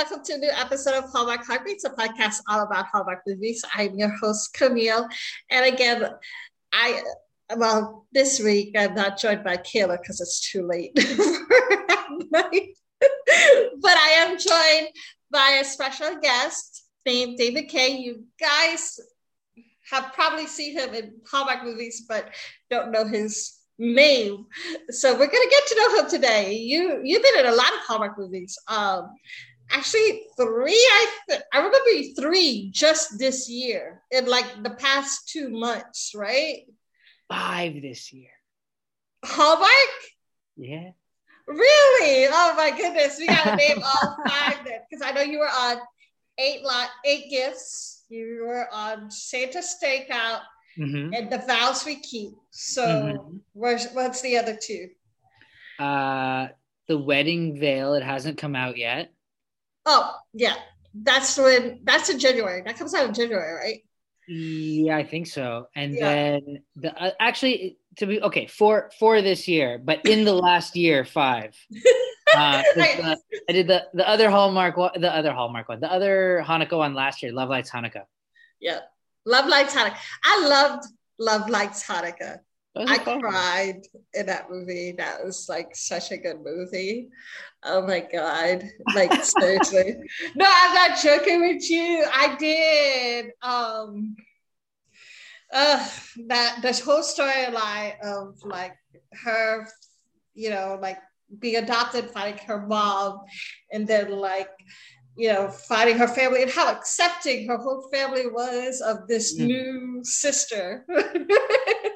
welcome to a new episode of Hallmark Heartbeats, a podcast all about Hallmark movies. I'm your host, Camille. And again, I, well, this week I'm not joined by Kayla because it's too late. but I am joined by a special guest named David Kay. You guys have probably seen him in Hallmark movies, but don't know his name. So we're gonna get to know him today. You you've been in a lot of Hallmark movies. Um, actually three. I th- I remember three just this year in like the past two months, right? Five this year. Hallmark. Yeah. Really? Oh my goodness, we gotta name all five then, because I know you were on eight lot eight gifts. You were on Santa Stakeout mm-hmm. and the vows we keep. So mm-hmm. where's what's the other two? Uh the wedding veil, it hasn't come out yet. Oh, yeah. That's when that's in January. That comes out in January, right? Yeah, I think so. And yeah. then the uh, actually to be okay for for this year, but in the last year, five. Uh, the, I did the the other Hallmark the other Hallmark one, the other Hanukkah one last year, Love Lights Hanukkah. Yeah, Love Lights Hanukkah. I loved Love Lights Hanukkah. I fun. cried in that movie. That was like such a good movie. Oh my god! Like seriously, no, I'm not joking with you. I did. Um, uh, that this whole storyline of like her, you know, like being adopted by like her mom, and then like you know, finding her family and how accepting her whole family was of this mm. new sister.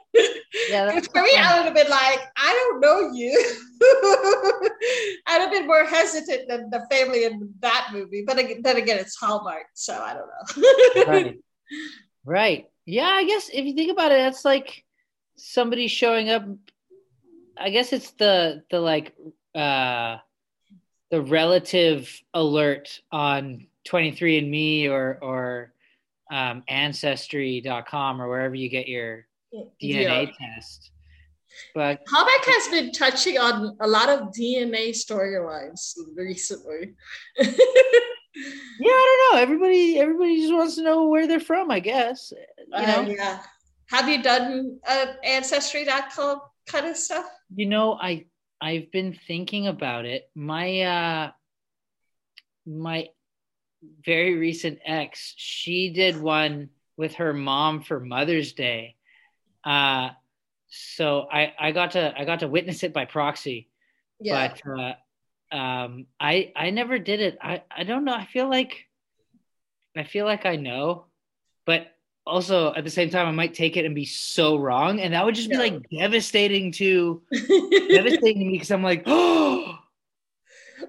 yeah, for me, I would have been like, I don't know you. I'd have been more hesitant than the family in that movie. But then again, it's Hallmark, so I don't know. right. Right. Yeah, I guess if you think about it, that's like somebody showing up. I guess it's the the like uh the relative alert on 23andme or or um, ancestry.com or wherever you get your DNA yeah. test. But Hallmark has been touching on a lot of DNA storylines recently. yeah, I don't know. Everybody, everybody just wants to know where they're from. I guess. You uh, know. Uh, yeah. Have you done uh, ancestry.com kind of stuff? You know, I I've been thinking about it. My uh, my very recent ex, she did one with her mom for Mother's Day uh, so I, I got to I got to witness it by proxy. Yeah. But uh, um, I I never did it. I, I don't know. I feel like I feel like I know, but also at the same time I might take it and be so wrong, and that would just be like devastating to devastating to me because I'm like, oh.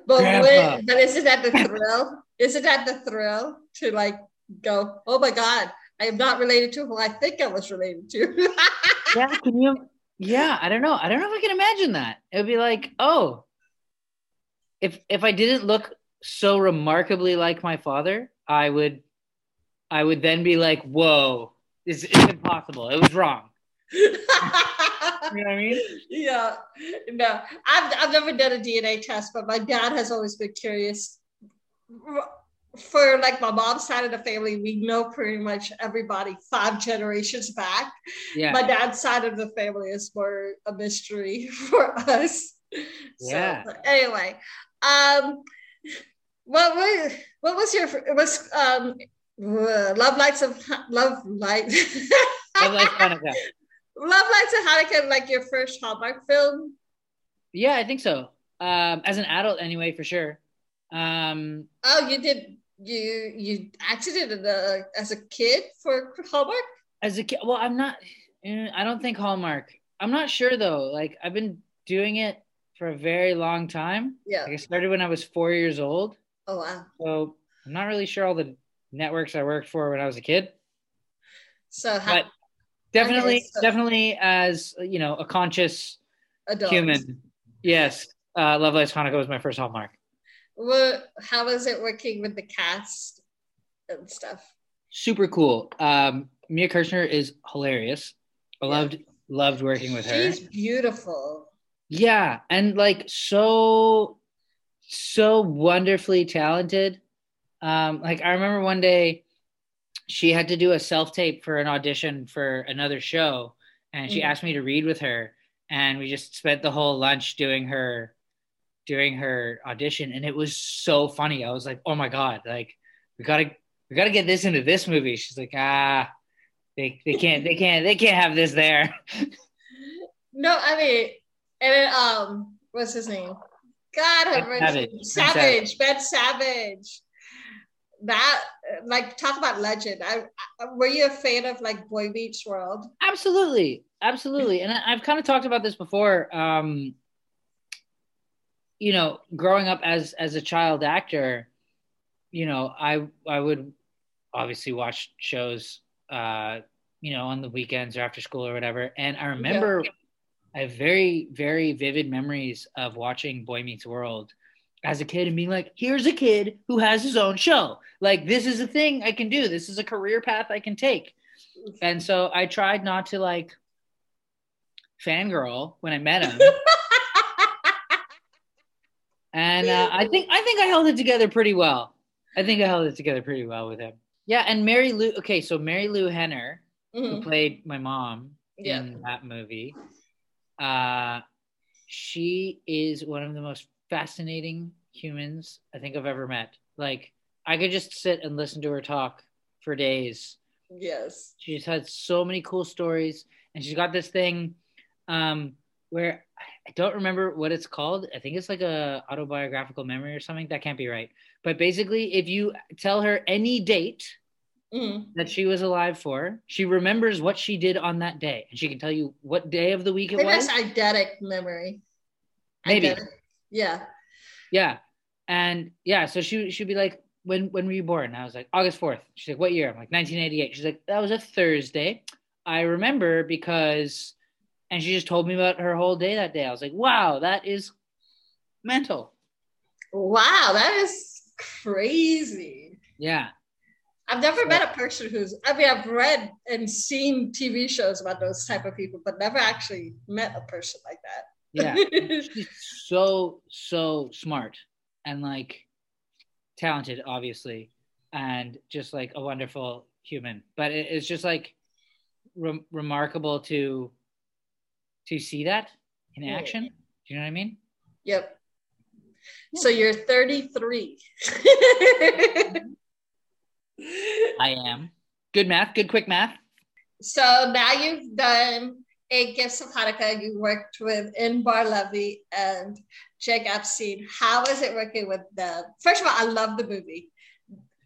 But wait, but isn't that the thrill? isn't that the thrill to like go? Oh my god! I am not related to who I think I was related to. yeah, can you? Yeah, I don't know. I don't know if I can imagine that. It would be like, oh, if if I didn't look so remarkably like my father, I would, I would then be like, whoa, it's, it's impossible. It was wrong. you know what I mean? Yeah. No, I've I've never done a DNA test, but my dad has always been curious for like my mom's side of the family, we know pretty much everybody five generations back. Yeah. My dad's side of the family is more a mystery for us. Yeah. So, anyway, um, what was what was your it was um Love Lights of Love Light Love Lights Hanukkah. Love Lights of Hanukkah, like your first Hallmark film. Yeah, I think so. Um, as an adult, anyway, for sure. Um, oh, you did you you acted it as a kid for Hallmark? As a kid, well, I'm not. I don't think Hallmark. I'm not sure though. Like I've been doing it for a very long time. Yeah. Like I started when I was four years old. Oh wow. So I'm not really sure all the networks I worked for when I was a kid. So, how, but definitely, okay, so definitely as you know, a conscious adult. human. Yes, uh, Love Lights Hanukkah was my first Hallmark what how was it working with the cast and stuff? Super cool. Um mia kirshner is hilarious. I yeah. loved loved working with her. She's beautiful. Yeah and like so so wonderfully talented. Um, like I remember one day she had to do a self tape for an audition for another show, and she mm-hmm. asked me to read with her, and we just spent the whole lunch doing her doing her audition, and it was so funny. I was like, oh my god, like we gotta we gotta get this into this movie. She's like, ah, they they can't they can't they can't have this there. no, I mean, and then, um, what's his name? God, Savage. Savage, Ben Savage that like talk about legend I, I, were you a fan of like boy Meets world absolutely absolutely and I, have kind of talked about this before um you know growing up as as a child actor you know i i would obviously watch shows uh you know on the weekends or after school or whatever and i remember yeah. i have very very vivid memories of watching boy meets world as a kid and being like, here's a kid who has his own show. Like, this is a thing I can do. This is a career path I can take. And so I tried not to like fangirl when I met him. and uh, I think I think I held it together pretty well. I think I held it together pretty well with him. Yeah, and Marilu. Okay, so Marilu Henner, mm-hmm. who played my mom yeah. in that movie, uh, she is one of the most fascinating humans I think I've ever met. Like I could just sit and listen to her talk for days. Yes. She's had so many cool stories and she's got this thing um where I don't remember what it's called. I think it's like a autobiographical memory or something. That can't be right. But basically if you tell her any date mm. that she was alive for, she remembers what she did on that day and she can tell you what day of the week it was. That's eidetic memory. Maybe. Eidetic. Yeah. Yeah. And yeah, so she she'd be like, when when were you born? And I was like, August 4th. She's like, what year? I'm like, 1988. She's like, that was a Thursday. I remember because and she just told me about her whole day that day. I was like, wow, that is mental. Wow, that is crazy. Yeah. I've never so, met a person who's I mean I've read and seen TV shows about those type of people, but never actually met a person like that yeah she's so so smart and like talented obviously and just like a wonderful human but it, it's just like re- remarkable to to see that in action. Do you know what i mean? Yep. So you're 33 i am. Good math good quick math. So now you've done Eight Gifts of Hanukkah, you worked with Inbar Lavi and Jake Epstein. How is it working with them? First of all, I love the movie.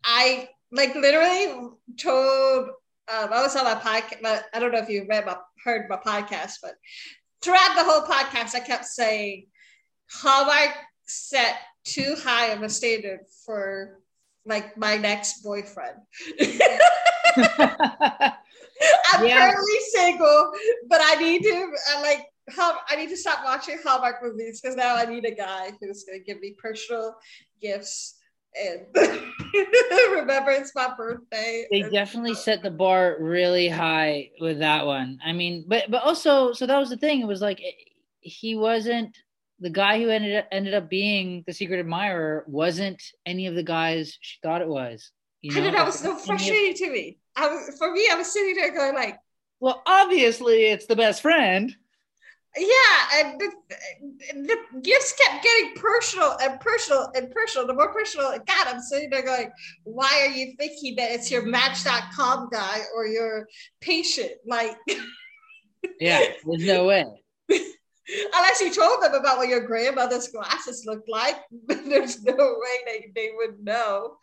I like literally told um, I was on my podcast. I don't know if you read my heard my podcast, but throughout the whole podcast, I kept saying Hallmark set too high of a standard for like my next boyfriend. I'm yeah. currently single, but I need to I like how I need to stop watching Hallmark movies because now I need a guy who's going to give me personal gifts and remember it's my birthday. They definitely set the bar really high with that one. I mean, but but also, so that was the thing. It was like eh, he wasn't the guy who ended up ended up being the secret admirer. Wasn't any of the guys she thought it was. You know? Know that was so frustrating to me. I was, for me, I was sitting there going like, well, obviously it's the best friend. Yeah, and the, the gifts kept getting personal and personal and personal. The more personal it got, I'm sitting there going, why are you thinking that it's your Match.com guy or your patient? Like, yeah, there's no way. Unless you told them about what your grandmother's glasses looked like, there's no way they, they would know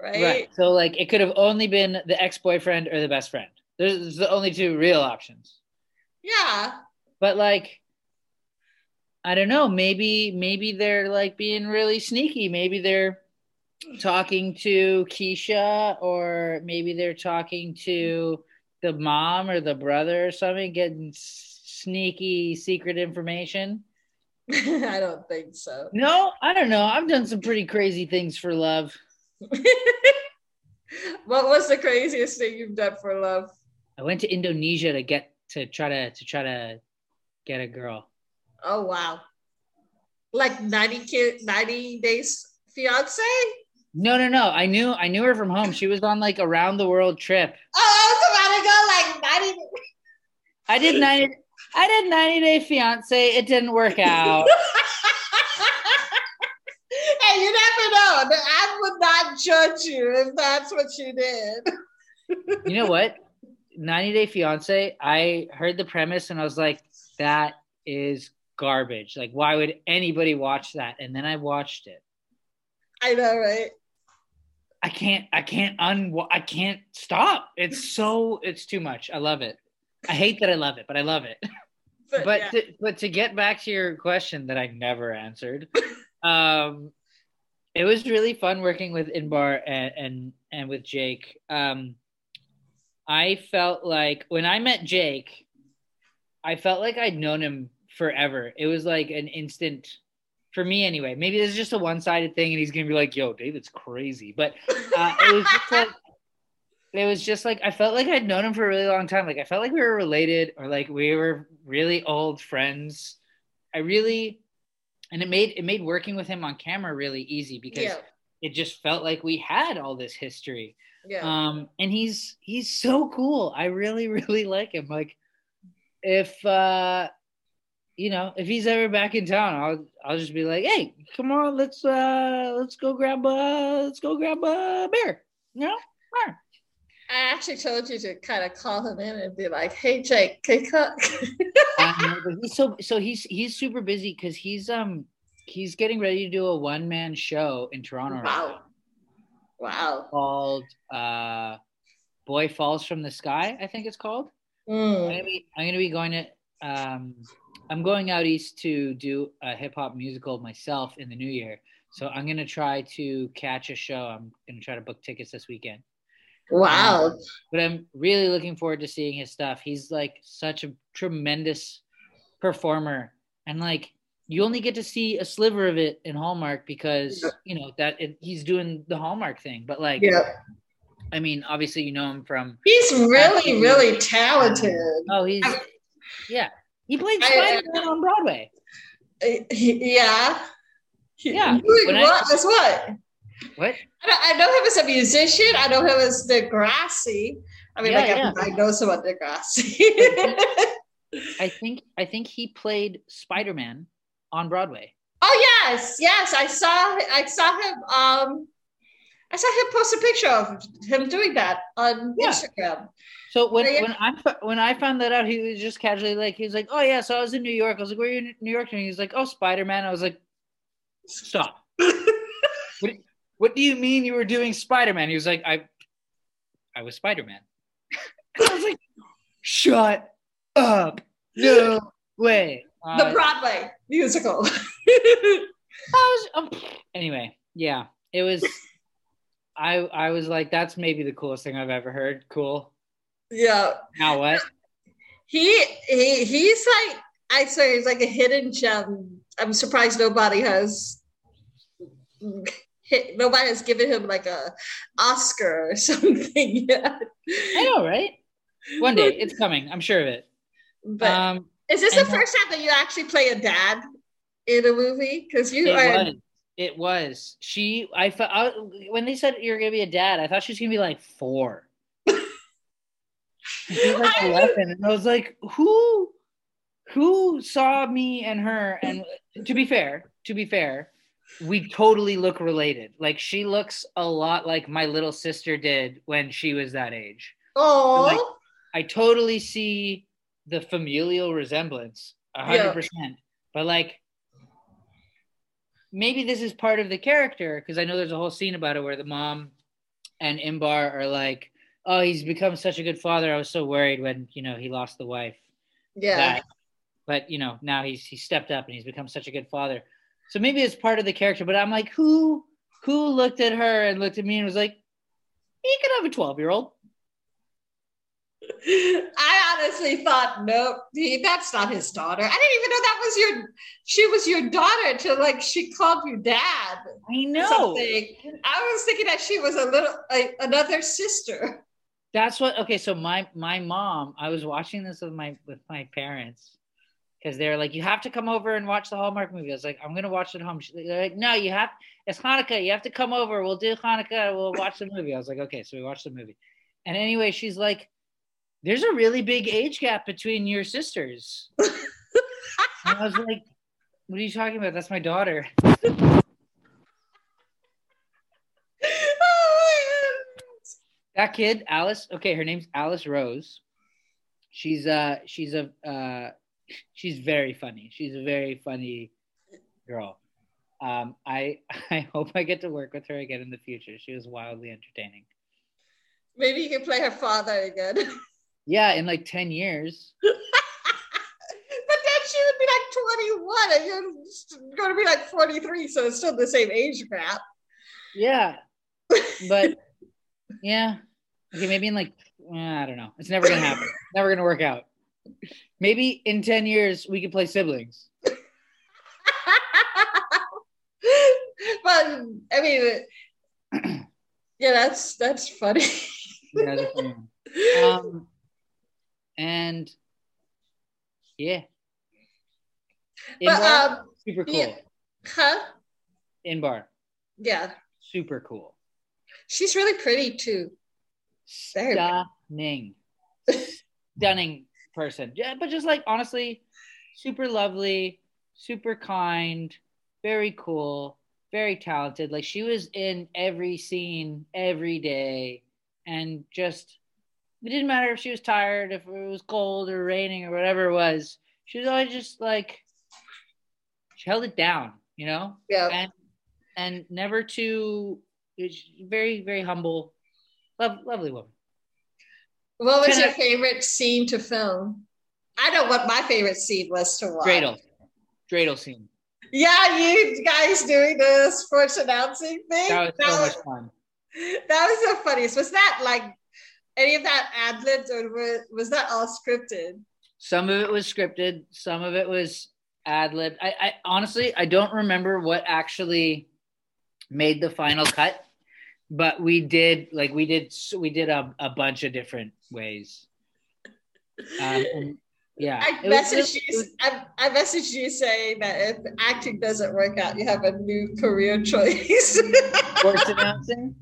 right? Right. So like it could have only been the ex-boyfriend or the best friend. There's the only two real options. Yeah. But like I don't know, maybe maybe they're like being really sneaky. Maybe they're talking to Keisha or maybe they're talking to the mom or the brother or something getting sneaky secret information. I don't think so. No, I don't know. I've done some pretty crazy things for love. what was the craziest thing you've done for love? I went to Indonesia to get to try to to try to get a girl. Oh wow. Like 90 kid 90 days fiance? No, no, no. I knew I knew her from home. She was on like around the world trip. Oh, I was about to go like 90. I did 90 I did 90 Day Fiance. It didn't work out. hey, you never know. I would not judge you if that's what you did. you know what? 90 Day Fiance, I heard the premise and I was like, that is garbage. Like, why would anybody watch that? And then I watched it. I know, right? I can't, I can't un, I can't stop. It's so, it's too much. I love it. I hate that I love it, but I love it. But but, yeah. to, but to get back to your question that I never answered, um, it was really fun working with Inbar and and, and with Jake. Um, I felt like when I met Jake, I felt like I'd known him forever. It was like an instant for me anyway. Maybe this is just a one-sided thing, and he's gonna be like, "Yo, David's crazy," but uh, it was just like it was just like I felt like I'd known him for a really long time. Like I felt like we were related, or like we were really old friends. I really, and it made it made working with him on camera really easy because yeah. it just felt like we had all this history. Yeah. Um, and he's he's so cool. I really really like him. Like if uh you know, if he's ever back in town, I'll I'll just be like, "Hey, come on, let's uh let's go grab a let's go grab a beer." You know? I actually told you to kind of call him in and be like, "Hey, Jake, can you cook?" he's so so he's he's super busy because he's um he's getting ready to do a one man show in Toronto. Wow! Right wow! Called uh, "Boy Falls from the Sky," I think it's called. Mm. I'm, gonna be, I'm gonna be going to um I'm going out east to do a hip hop musical myself in the new year. So I'm gonna try to catch a show. I'm gonna try to book tickets this weekend. Wow. Um, but I'm really looking forward to seeing his stuff. He's like such a tremendous performer. And like you only get to see a sliver of it in Hallmark because you know that it, he's doing the Hallmark thing. But like yeah. I mean, obviously you know him from He's really, really talented. Oh, he's yeah. He played Spider Man on Broadway. Yeah. Yeah. When what? I, what? What? I, know him as a musician. I know him as Degrassi. I mean, yeah, like yeah. I, know someone Degrassi. I think I think he played Spider Man on Broadway. Oh yes, yes. I saw I saw him. Um, I saw him post a picture of him doing that on yeah. Instagram. So when when I when I found that out, he was just casually like he was like, "Oh yeah, so I was in New York." I was like, "Where are you in New York?" And he was like, "Oh, Spider Man." I was like, "Stop." what, what do you mean you were doing Spider Man? He was like, I, I was Spider Man. I was like, shut up. No way. Uh, the Broadway musical. was, um, anyway, yeah, it was. I I was like, that's maybe the coolest thing I've ever heard. Cool. Yeah. Now what? He he he's like I say he's like a hidden gem. I'm surprised nobody has nobody has given him like a Oscar or something yet. I know, right? One day it's coming. I'm sure of it. But um, is this the first time that you actually play a dad in a movie? Because you are. Was. It was. She. I, I when they said you're gonna be a dad, I thought she was gonna be like four. she was like eleven, and I was like, who, who saw me and her? And to be fair, to be fair, we totally look related. Like she looks a lot like my little sister did when she was that age. Oh, like, I totally see the familial resemblance, hundred percent. But like, maybe this is part of the character because I know there's a whole scene about it where the mom and Inbar are like, "Oh, he's become such a good father. I was so worried when you know he lost the wife." Yeah. That, but you know now he's he stepped up and he's become such a good father. So maybe it's part of the character, but I'm like, who who looked at her and looked at me and was like, he could have a 12 year old. I honestly thought, nope, that's not his daughter. I didn't even know that was your, she was your daughter until like she called you dad. I know. Something. I was thinking that she was a little, a, another sister. That's what, okay. So my, my mom, I was watching this with my, with my parents because they're like, you have to come over and watch the Hallmark movie. I was like, I'm gonna watch it at home. They're like, no, you have. It's Hanukkah. You have to come over. We'll do Hanukkah. We'll watch the movie. I was like, okay. So we watched the movie, and anyway, she's like, there's a really big age gap between your sisters. I was like, what are you talking about? That's my daughter. that kid, Alice. Okay, her name's Alice Rose. She's uh she's a uh she's very funny. She's a very funny girl. Um, I I hope I get to work with her again in the future. She was wildly entertaining. Maybe you can play her father again. Yeah, in like ten years. but then she would be like 21 and you're going to be like 43, so it's still the same age gap. Yeah, but yeah, okay, maybe in like I don't know. It's never gonna happen. never gonna work out. Maybe in ten years we could play siblings. but I mean, yeah, that's that's funny. yeah, that's funny. Um, and yeah, In but, bar, um, super cool. Yeah. Huh? Inbar. Yeah. Super cool. She's really pretty too. Stunning. Stunning person. Yeah, but just like honestly, super lovely, super kind, very cool, very talented. Like she was in every scene every day and just it didn't matter if she was tired, if it was cold or raining or whatever it was. She was always just like she held it down, you know? Yeah. And and never too very, very humble, love, lovely woman. What was your favorite scene to film? I know what my favorite scene was to watch. Dreidel. Dreidel scene. Yeah, you guys doing the sports announcing thing. That was that so was, much fun. That was the funniest. Was that like any of that ad libbed or was that all scripted? Some of it was scripted. Some of it was ad libbed. I, I honestly I don't remember what actually made the final cut but we did like we did we did a, a bunch of different ways um, yeah i messaged you I, I messaged you saying that if acting doesn't work out you have a new career choice sports announcing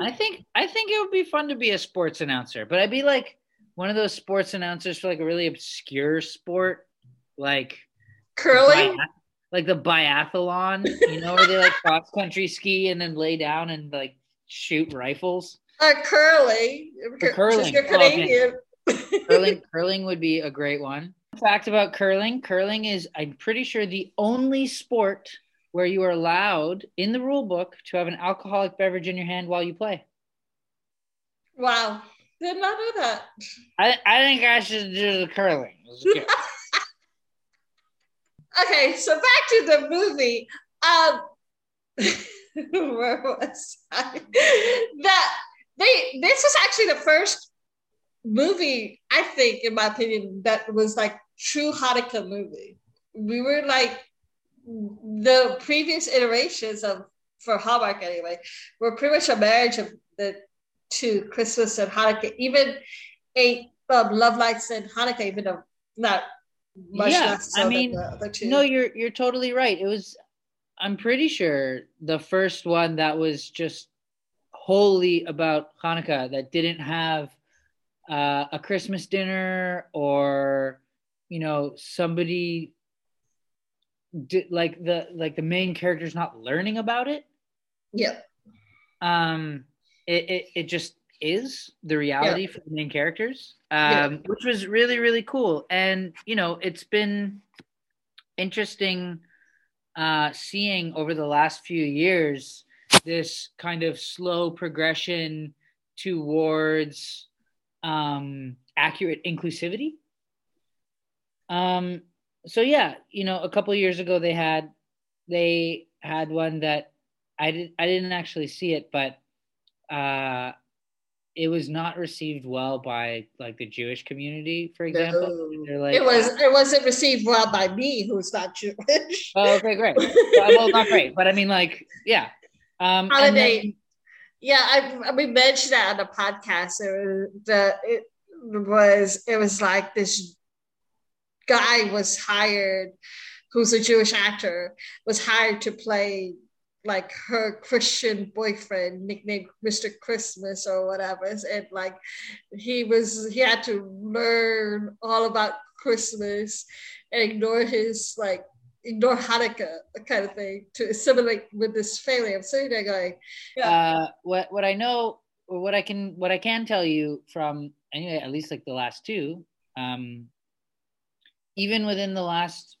i think i think it would be fun to be a sports announcer but i'd be like one of those sports announcers for like a really obscure sport like curling like the biathlon, you know, where they like cross country ski and then lay down and like shoot rifles. Uh, curling. Curling. Canadian. Oh, curling. Curling would be a great one. Fact about curling: curling is, I'm pretty sure, the only sport where you are allowed in the rule book to have an alcoholic beverage in your hand while you play. Wow, did not know that. I I think I should do the curling. Okay, so back to the movie. Um, where was I? That they this was actually the first movie I think, in my opinion, that was like true Hanukkah movie. We were like the previous iterations of for Hallmark anyway were pretty much a marriage of the two Christmas and Hanukkah. Even a um, Love Lights and Hanukkah, even though not much yeah, so I mean, no, you're you're totally right. It was, I'm pretty sure the first one that was just wholly about Hanukkah that didn't have uh, a Christmas dinner or you know somebody did, like the like the main character's not learning about it. Yeah. Um, it it, it just is the reality yeah. for the main characters, um, yeah. which was really really cool. And you know, it's been interesting uh, seeing over the last few years this kind of slow progression towards um, accurate inclusivity. Um, so yeah, you know, a couple years ago they had they had one that I did I didn't actually see it, but uh, it was not received well by like the Jewish community, for example. No. Like, it was it wasn't received well by me, who's not Jewish. Oh, okay, great. well, not great, but I mean, like, yeah. Um, Holiday. Then, yeah, I, we mentioned that on the podcast. It was the it was it was like this guy was hired, who's a Jewish actor, was hired to play like her Christian boyfriend, nicknamed Mr. Christmas or whatever. And like he was, he had to learn all about Christmas and ignore his like ignore Hanukkah kind of thing to assimilate with this family. I'm sitting there going, yeah. Uh, what what I know, or what I can what I can tell you from anyway, at least like the last two, um, even within the last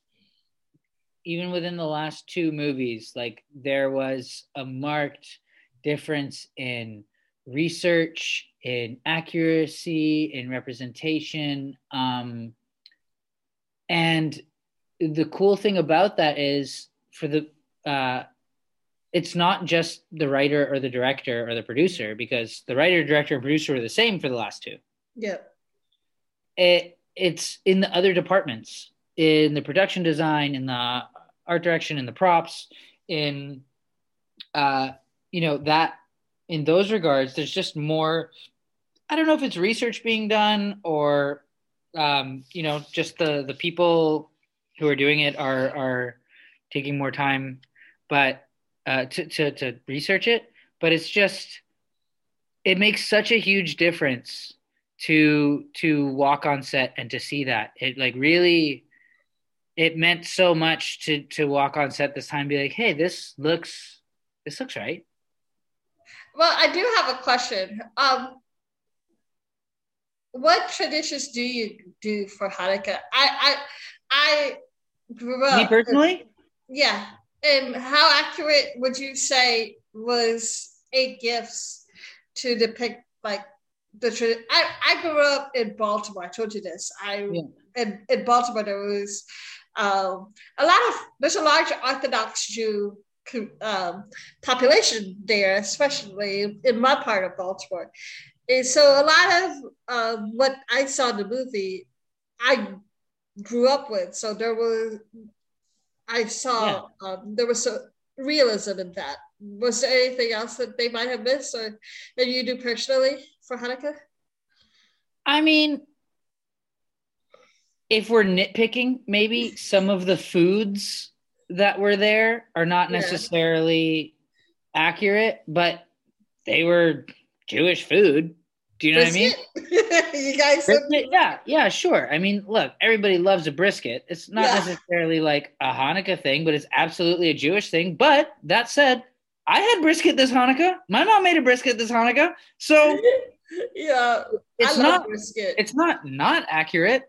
even within the last two movies, like there was a marked difference in research, in accuracy, in representation. Um, and the cool thing about that is for the, uh, it's not just the writer or the director or the producer because the writer, director, and producer were the same for the last two. Yeah. It, it's in the other departments in the production design in the art direction in the props in uh you know that in those regards there's just more i don't know if it's research being done or um you know just the the people who are doing it are are taking more time but uh to to, to research it but it's just it makes such a huge difference to to walk on set and to see that. It like really it meant so much to to walk on set this time be like hey this looks this looks right. Well i do have a question. Um what traditions do you do for hanukkah? I i i grew up me personally? Yeah. And how accurate would you say was eight gifts to depict like the I, I grew up in baltimore i told you this i yeah. in, in baltimore there was um, a lot of there's a large Orthodox Jew um, population there, especially in my part of Baltimore. And so a lot of um, what I saw in the movie, I grew up with. So there was, I saw yeah. um, there was a realism in that. Was there anything else that they might have missed, or that you do personally for Hanukkah? I mean, if we're nitpicking, maybe some of the foods that were there are not yeah. necessarily accurate, but they were Jewish food. Do you know brisket? what I mean? you guys, brisket? yeah, yeah, sure. I mean, look, everybody loves a brisket. It's not yeah. necessarily like a Hanukkah thing, but it's absolutely a Jewish thing. But that said, I had brisket this Hanukkah. My mom made a brisket this Hanukkah, so yeah, it's not brisket. It's not not accurate.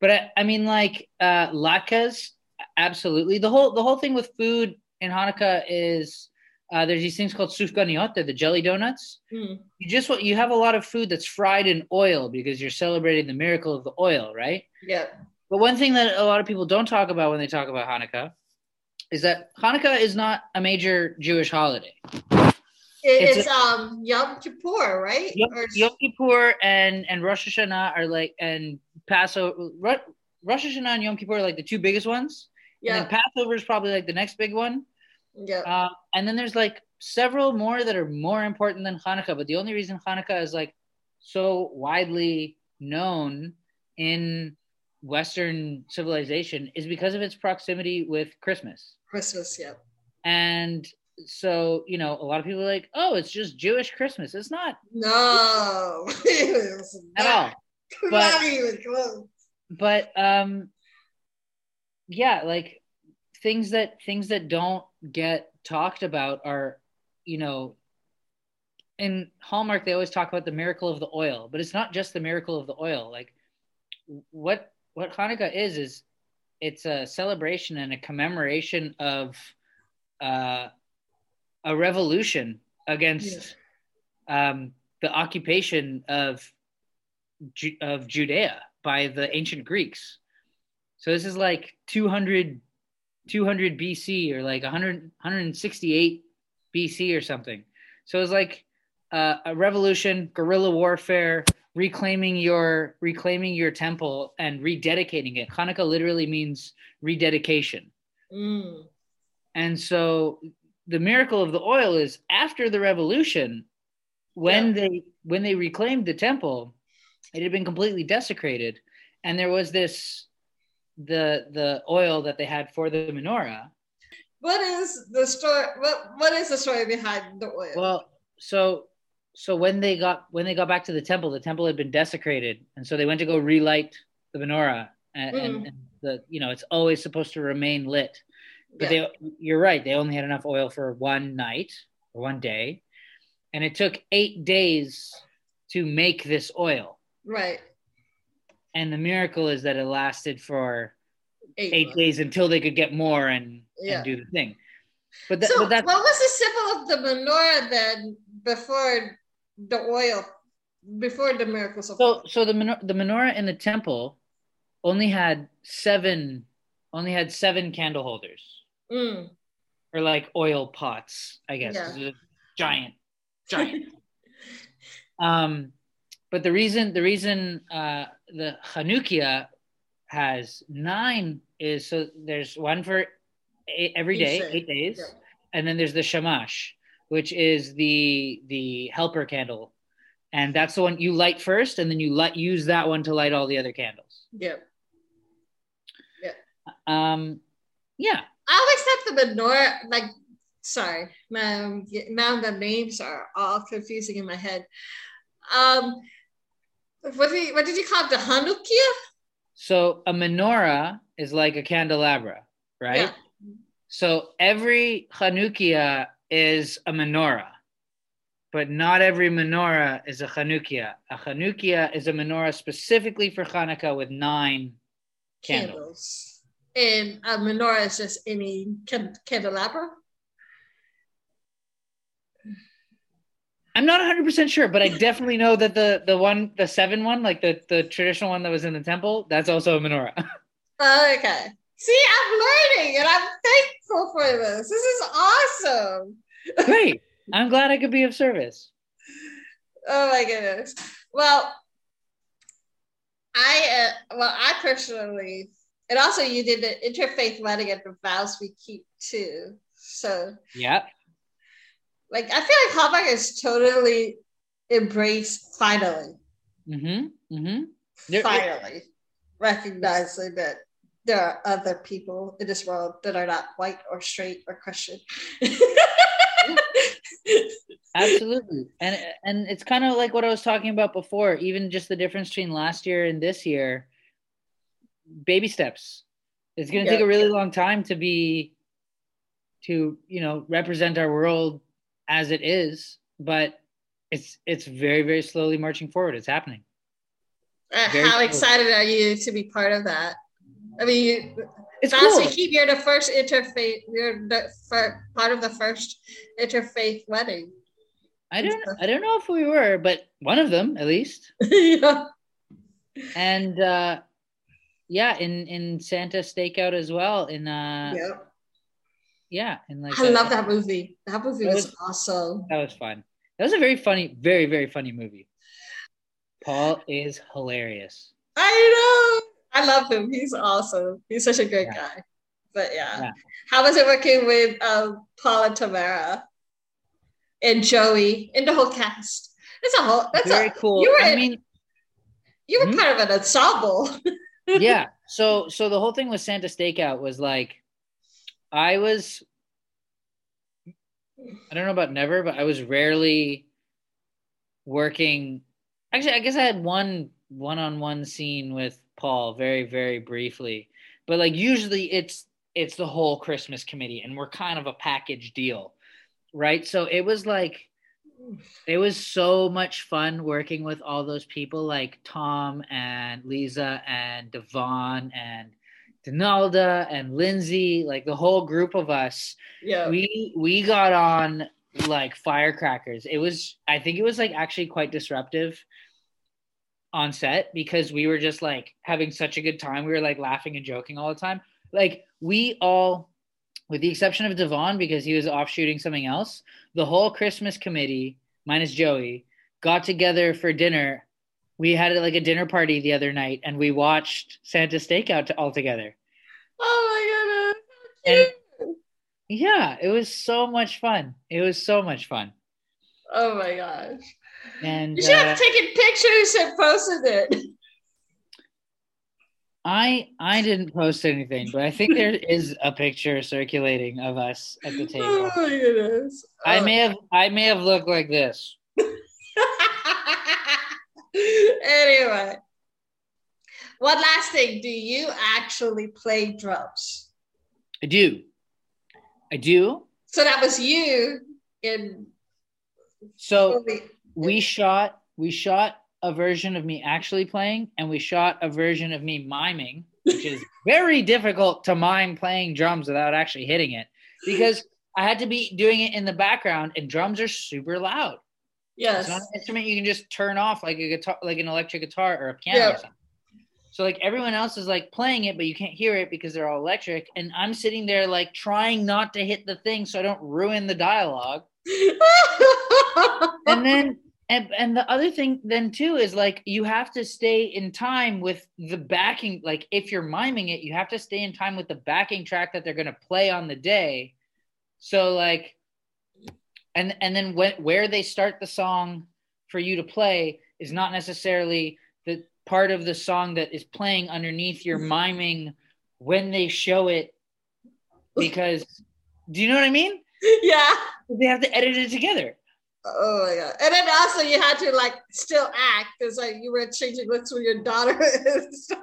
But I, I mean, like uh, latkes, absolutely. The whole the whole thing with food in Hanukkah is uh, there's these things called sufganiyot, the jelly donuts. Mm. You just want you have a lot of food that's fried in oil because you're celebrating the miracle of the oil, right? Yeah. But one thing that a lot of people don't talk about when they talk about Hanukkah is that Hanukkah is not a major Jewish holiday. It's, it's a, um Yom Kippur, right? Yom, or... Yom Kippur and and Rosh Hashanah are like and Passover. Rosh Hashanah and Yom Kippur are like the two biggest ones. Yeah. And then Passover is probably like the next big one. Yeah. Uh, and then there's like several more that are more important than Hanukkah. But the only reason Hanukkah is like so widely known in Western civilization is because of its proximity with Christmas. Christmas, yeah. And so you know a lot of people are like oh it's just jewish christmas. It's not. No at all. but, not even close. but um yeah like things that things that don't get talked about are you know in hallmark they always talk about the miracle of the oil but it's not just the miracle of the oil. Like what what hanukkah is is it's a celebration and a commemoration of uh a revolution against yeah. um, the occupation of of Judea by the ancient Greeks. So this is like 200, 200 BC or like 100, 168 BC or something. So it's like uh, a revolution, guerrilla warfare, reclaiming your reclaiming your temple and rededicating it. Hanukkah literally means rededication. Mm. And so the miracle of the oil is after the revolution when yeah. they when they reclaimed the temple it had been completely desecrated and there was this the the oil that they had for the menorah. What is the story? What what is the story behind the oil? Well, so so when they got when they got back to the temple, the temple had been desecrated, and so they went to go relight the menorah, and, mm. and, and the you know it's always supposed to remain lit, but yeah. they you're right they only had enough oil for one night or one day, and it took eight days to make this oil. Right. And the miracle is that it lasted for eight, eight days until they could get more and, yeah. and do the thing. But, th- so but what was the symbol of the menorah then before the oil, before the miracles? of so, so the menor- the menorah in the temple only had seven, only had seven candle holders, mm. or like oil pots, I guess. Yeah. Giant, giant. um, but the reason the reason uh, the hanukkiah has nine is so there's one for eight, every day, eight days, yeah. and then there's the Shamash, which is the the helper candle, and that's the one you light first, and then you light use that one to light all the other candles. Yeah. Yeah. Um, yeah. I always have the menorah. Like, sorry, now now the names are all confusing in my head. Um, what did, what did you call it? The Hanukkiah? So a menorah is like a candelabra, right? Yeah. So every Hanukkiah is a menorah, but not every menorah is a Hanukkiah. A Hanukkiah is a menorah specifically for Hanukkah with nine candles. candles. And a menorah is just any can- candelabra? I'm not 100 percent sure, but I definitely know that the the one, the seven one, like the the traditional one that was in the temple, that's also a menorah. Oh, okay. See, I'm learning, and I'm thankful for this. This is awesome. Great. I'm glad I could be of service. Oh my goodness. Well, I uh, well, I personally, and also you did the interfaith wedding at the vows we keep too. So yeah, like I feel like Hallmark is totally embraced finally. Mm-hmm. Mm-hmm. Finally, recognizing that there are other people in this world that are not white or straight or Christian. Absolutely. And and it's kind of like what I was talking about before, even just the difference between last year and this year. Baby steps. It's going to yeah. take a really long time to be to, you know, represent our world as it is, but it's it's very very slowly marching forward. It's happening. Uh, how excited are you to be part of that? I mean, it's cool. keep you're the first interfaith. You're the for, part of the first interfaith wedding. I don't. I don't know if we were, but one of them at least. yeah. And uh, yeah, in in Santa Stakeout as well. In uh, yeah yeah, and like I love that movie. That movie was, was, awesome. That was fun. That was a very funny, very very funny movie. Paul is hilarious. I know. I love him. He's awesome. He's such a great yeah. guy. But yeah. yeah. how was it working with um, Paul and Tamera and Joey and the whole cast? It's a whole. That's very a, cool. You were, I mean, you were hmm? part of an ensemble. yeah. So so the whole thing with Santa Stakeout was like I was I don't know about never, but I was rarely working. Actually, I guess I had one one-on-one scene with Paul very very briefly. But like usually it's it's the whole Christmas committee and we're kind of a package deal. Right? So it was like it was so much fun working with all those people like Tom and Lisa and Devon and Donalda and Lindsay, like the whole group of us. Yeah. We we got on like firecrackers. It was I think it was like actually quite disruptive on set because we were just like having such a good time. We were like laughing and joking all the time. Like we all with the exception of Devon because he was off shooting something else, the whole Christmas committee minus Joey got together for dinner we had like a dinner party the other night and we watched Santa Stakeout to, all together. Oh my goodness. And, yeah, it was so much fun. It was so much fun. Oh my gosh. And you should uh, have taken pictures and posted it. I I didn't post anything, but I think there is a picture circulating of us at the table. Oh my goodness! I oh. may have I may have looked like this. anyway, one last thing: Do you actually play drums? I do. I do. So that was you in. So we shot we shot a version of me actually playing and we shot a version of me miming, which is very difficult to mime playing drums without actually hitting it because I had to be doing it in the background and drums are super loud. Yes. It's not an instrument you can just turn off like a guitar, like an electric guitar or a piano yeah. or something. So like everyone else is like playing it, but you can't hear it because they're all electric. And I'm sitting there like trying not to hit the thing so I don't ruin the dialogue. and then and and the other thing then too is like you have to stay in time with the backing like if you're miming it you have to stay in time with the backing track that they're going to play on the day. So like and and then when where they start the song for you to play is not necessarily the part of the song that is playing underneath your miming when they show it. Because do you know what i mean? Yeah. They have to edit it together Oh my god! And then also you had to like still act because like you were changing looks with your daughter and stuff.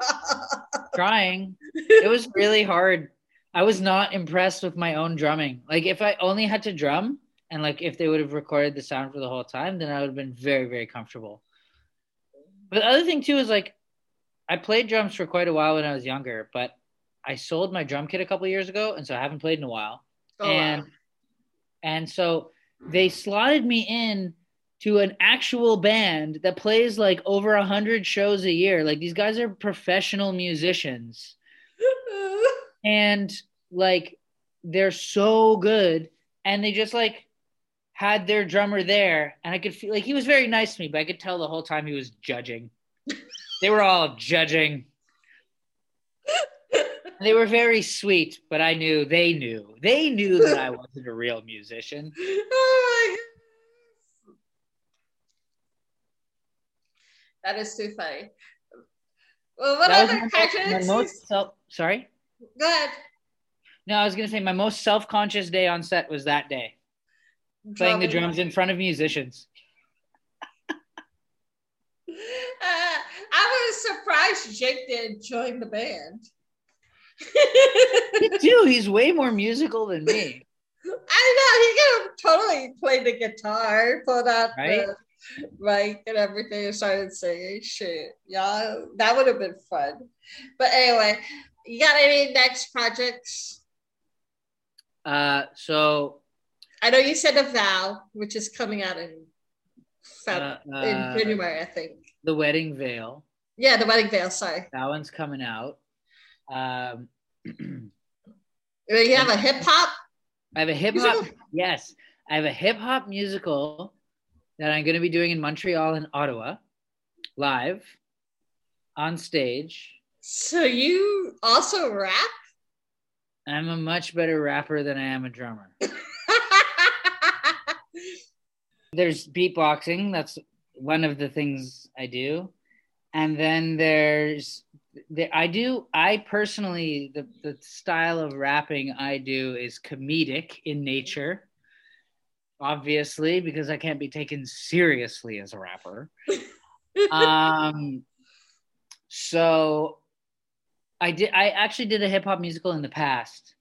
Trying. It was really hard. I was not impressed with my own drumming. Like if I only had to drum and like if they would have recorded the sound for the whole time, then I would have been very, very comfortable. But the other thing too is like I played drums for quite a while when I was younger, but I sold my drum kit a couple years ago, and so I haven't played in a while. Oh, and wow. and so they slotted me in to an actual band that plays like over a hundred shows a year. Like these guys are professional musicians. and like they're so good. And they just like had their drummer there. And I could feel like he was very nice to me, but I could tell the whole time he was judging. they were all judging. They were very sweet, but I knew they knew. They knew that I wasn't a real musician. Oh my That is too funny. Well, what that other? My most self, sorry. Go ahead. No, I was gonna say my most self-conscious day on set was that day, playing the drums in front of musicians. uh, I was surprised Jake didn't join the band he do. He's way more musical than me. I know. He could have totally played the guitar, pulled out right? the mic and everything, and started singing. Shit, yeah, that would have been fun. But anyway, you got any next projects? Uh, so I know you said a vow, which is coming out in February, uh, uh, in January, I think. The Wedding Veil. Yeah, the Wedding Veil. Sorry, that one's coming out. Um, you have a hip hop. I have a hip hop. Yes, I have a hip hop musical that I'm going to be doing in Montreal and Ottawa, live, on stage. So you also rap? I'm a much better rapper than I am a drummer. there's beatboxing. That's one of the things I do. And then there's the, I do. I personally, the the style of rapping I do is comedic in nature. Obviously, because I can't be taken seriously as a rapper. um, so I did. I actually did a hip hop musical in the past,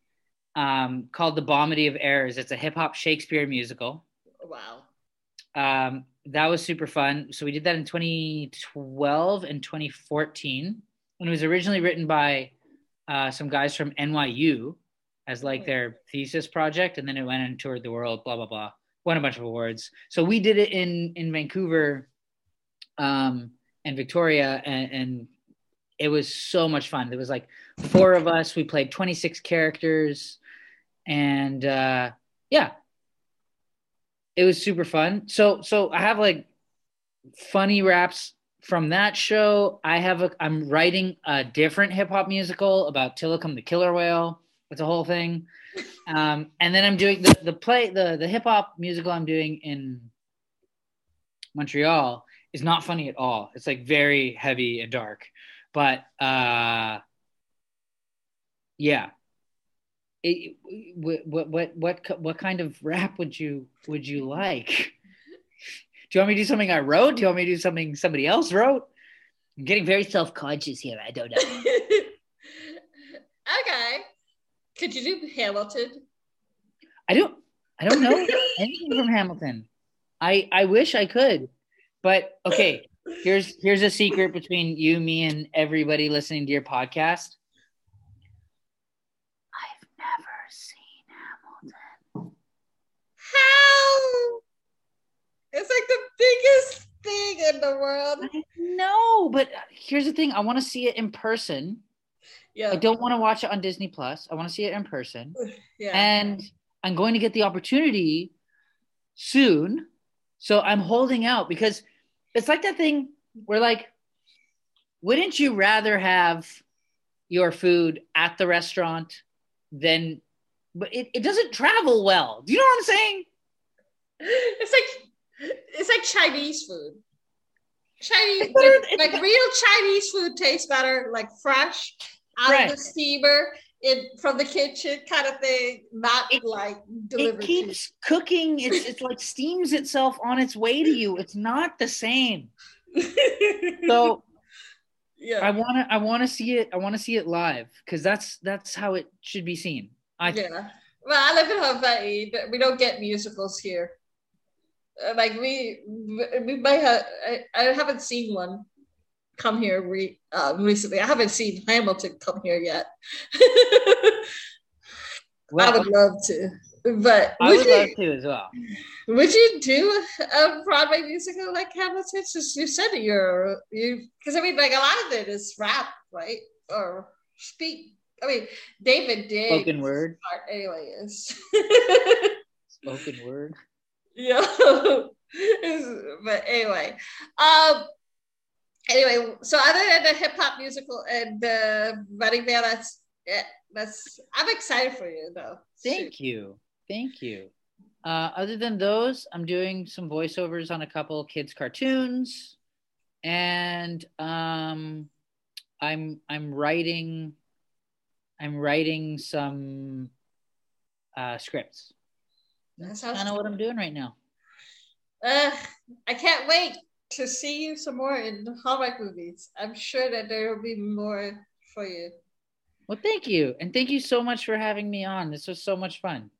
um, called The Bomb-itty of Errors. It's a hip hop Shakespeare musical. Wow. Um, that was super fun. So we did that in 2012 and 2014 when it was originally written by uh, some guys from NYU as like their thesis project, and then it went and toured the world, blah blah blah, won a bunch of awards. So we did it in in Vancouver, um, and Victoria, and, and it was so much fun. There was like four of us. We played 26 characters, and uh, yeah, it was super fun. So so I have like funny raps from that show, I have a I'm writing a different hip hop musical about Tilikum the killer whale. It's a whole thing. Um, and then I'm doing the, the play the the hip hop musical I'm doing in Montreal is not funny at all. It's like very heavy and dark. But uh yeah. It, what what what what kind of rap would you would you like? Do you want me to do something I wrote? Do you want me to do something somebody else wrote? I'm getting very self conscious here. I don't know. okay. Could you do Hamilton? I don't. I don't know anything from Hamilton. I I wish I could, but okay. Here's here's a secret between you, me, and everybody listening to your podcast. I've never seen Hamilton. How? It's like the biggest thing in the world. No, but here's the thing. I want to see it in person. Yeah. I don't want to watch it on Disney Plus. I want to see it in person. Yeah. And I'm going to get the opportunity soon. So I'm holding out because it's like that thing where like wouldn't you rather have your food at the restaurant than but it, it doesn't travel well. Do you know what I'm saying? It's like it's like Chinese food. Chinese like, like real Chinese food tastes better, like fresh out right. of the steamer in from the kitchen kind of thing, not it, like delivered. It keeps cooking. It's it's like steams itself on its way to you. It's not the same. so yeah, I want to I want to see it. I want to see it live because that's that's how it should be seen. I yeah. Well, I live in Hawaii, but we don't get musicals here. Uh, like we we might have. I, I haven't seen one come here re, uh, recently. I haven't seen Hamilton come here yet. well, I would love to, but I would, would you, love to as well. Would you do a Broadway musical like Hamilton? Since you said you're you, because I mean, like a lot of it is rap, right, or speak. I mean, David did spoken word. Anyways, spoken word. Yeah, but anyway, um, anyway, so other than the hip hop musical and the Running Man, that's yeah, that's I'm excited for you though. Thank Shoot. you, thank you. Uh, other than those, I'm doing some voiceovers on a couple kids cartoons, and um, I'm I'm writing I'm writing some uh, scripts. That's kind of what I'm doing right now. Uh, I can't wait to see you some more in Hallmark movies. I'm sure that there will be more for you. Well, thank you. And thank you so much for having me on. This was so much fun.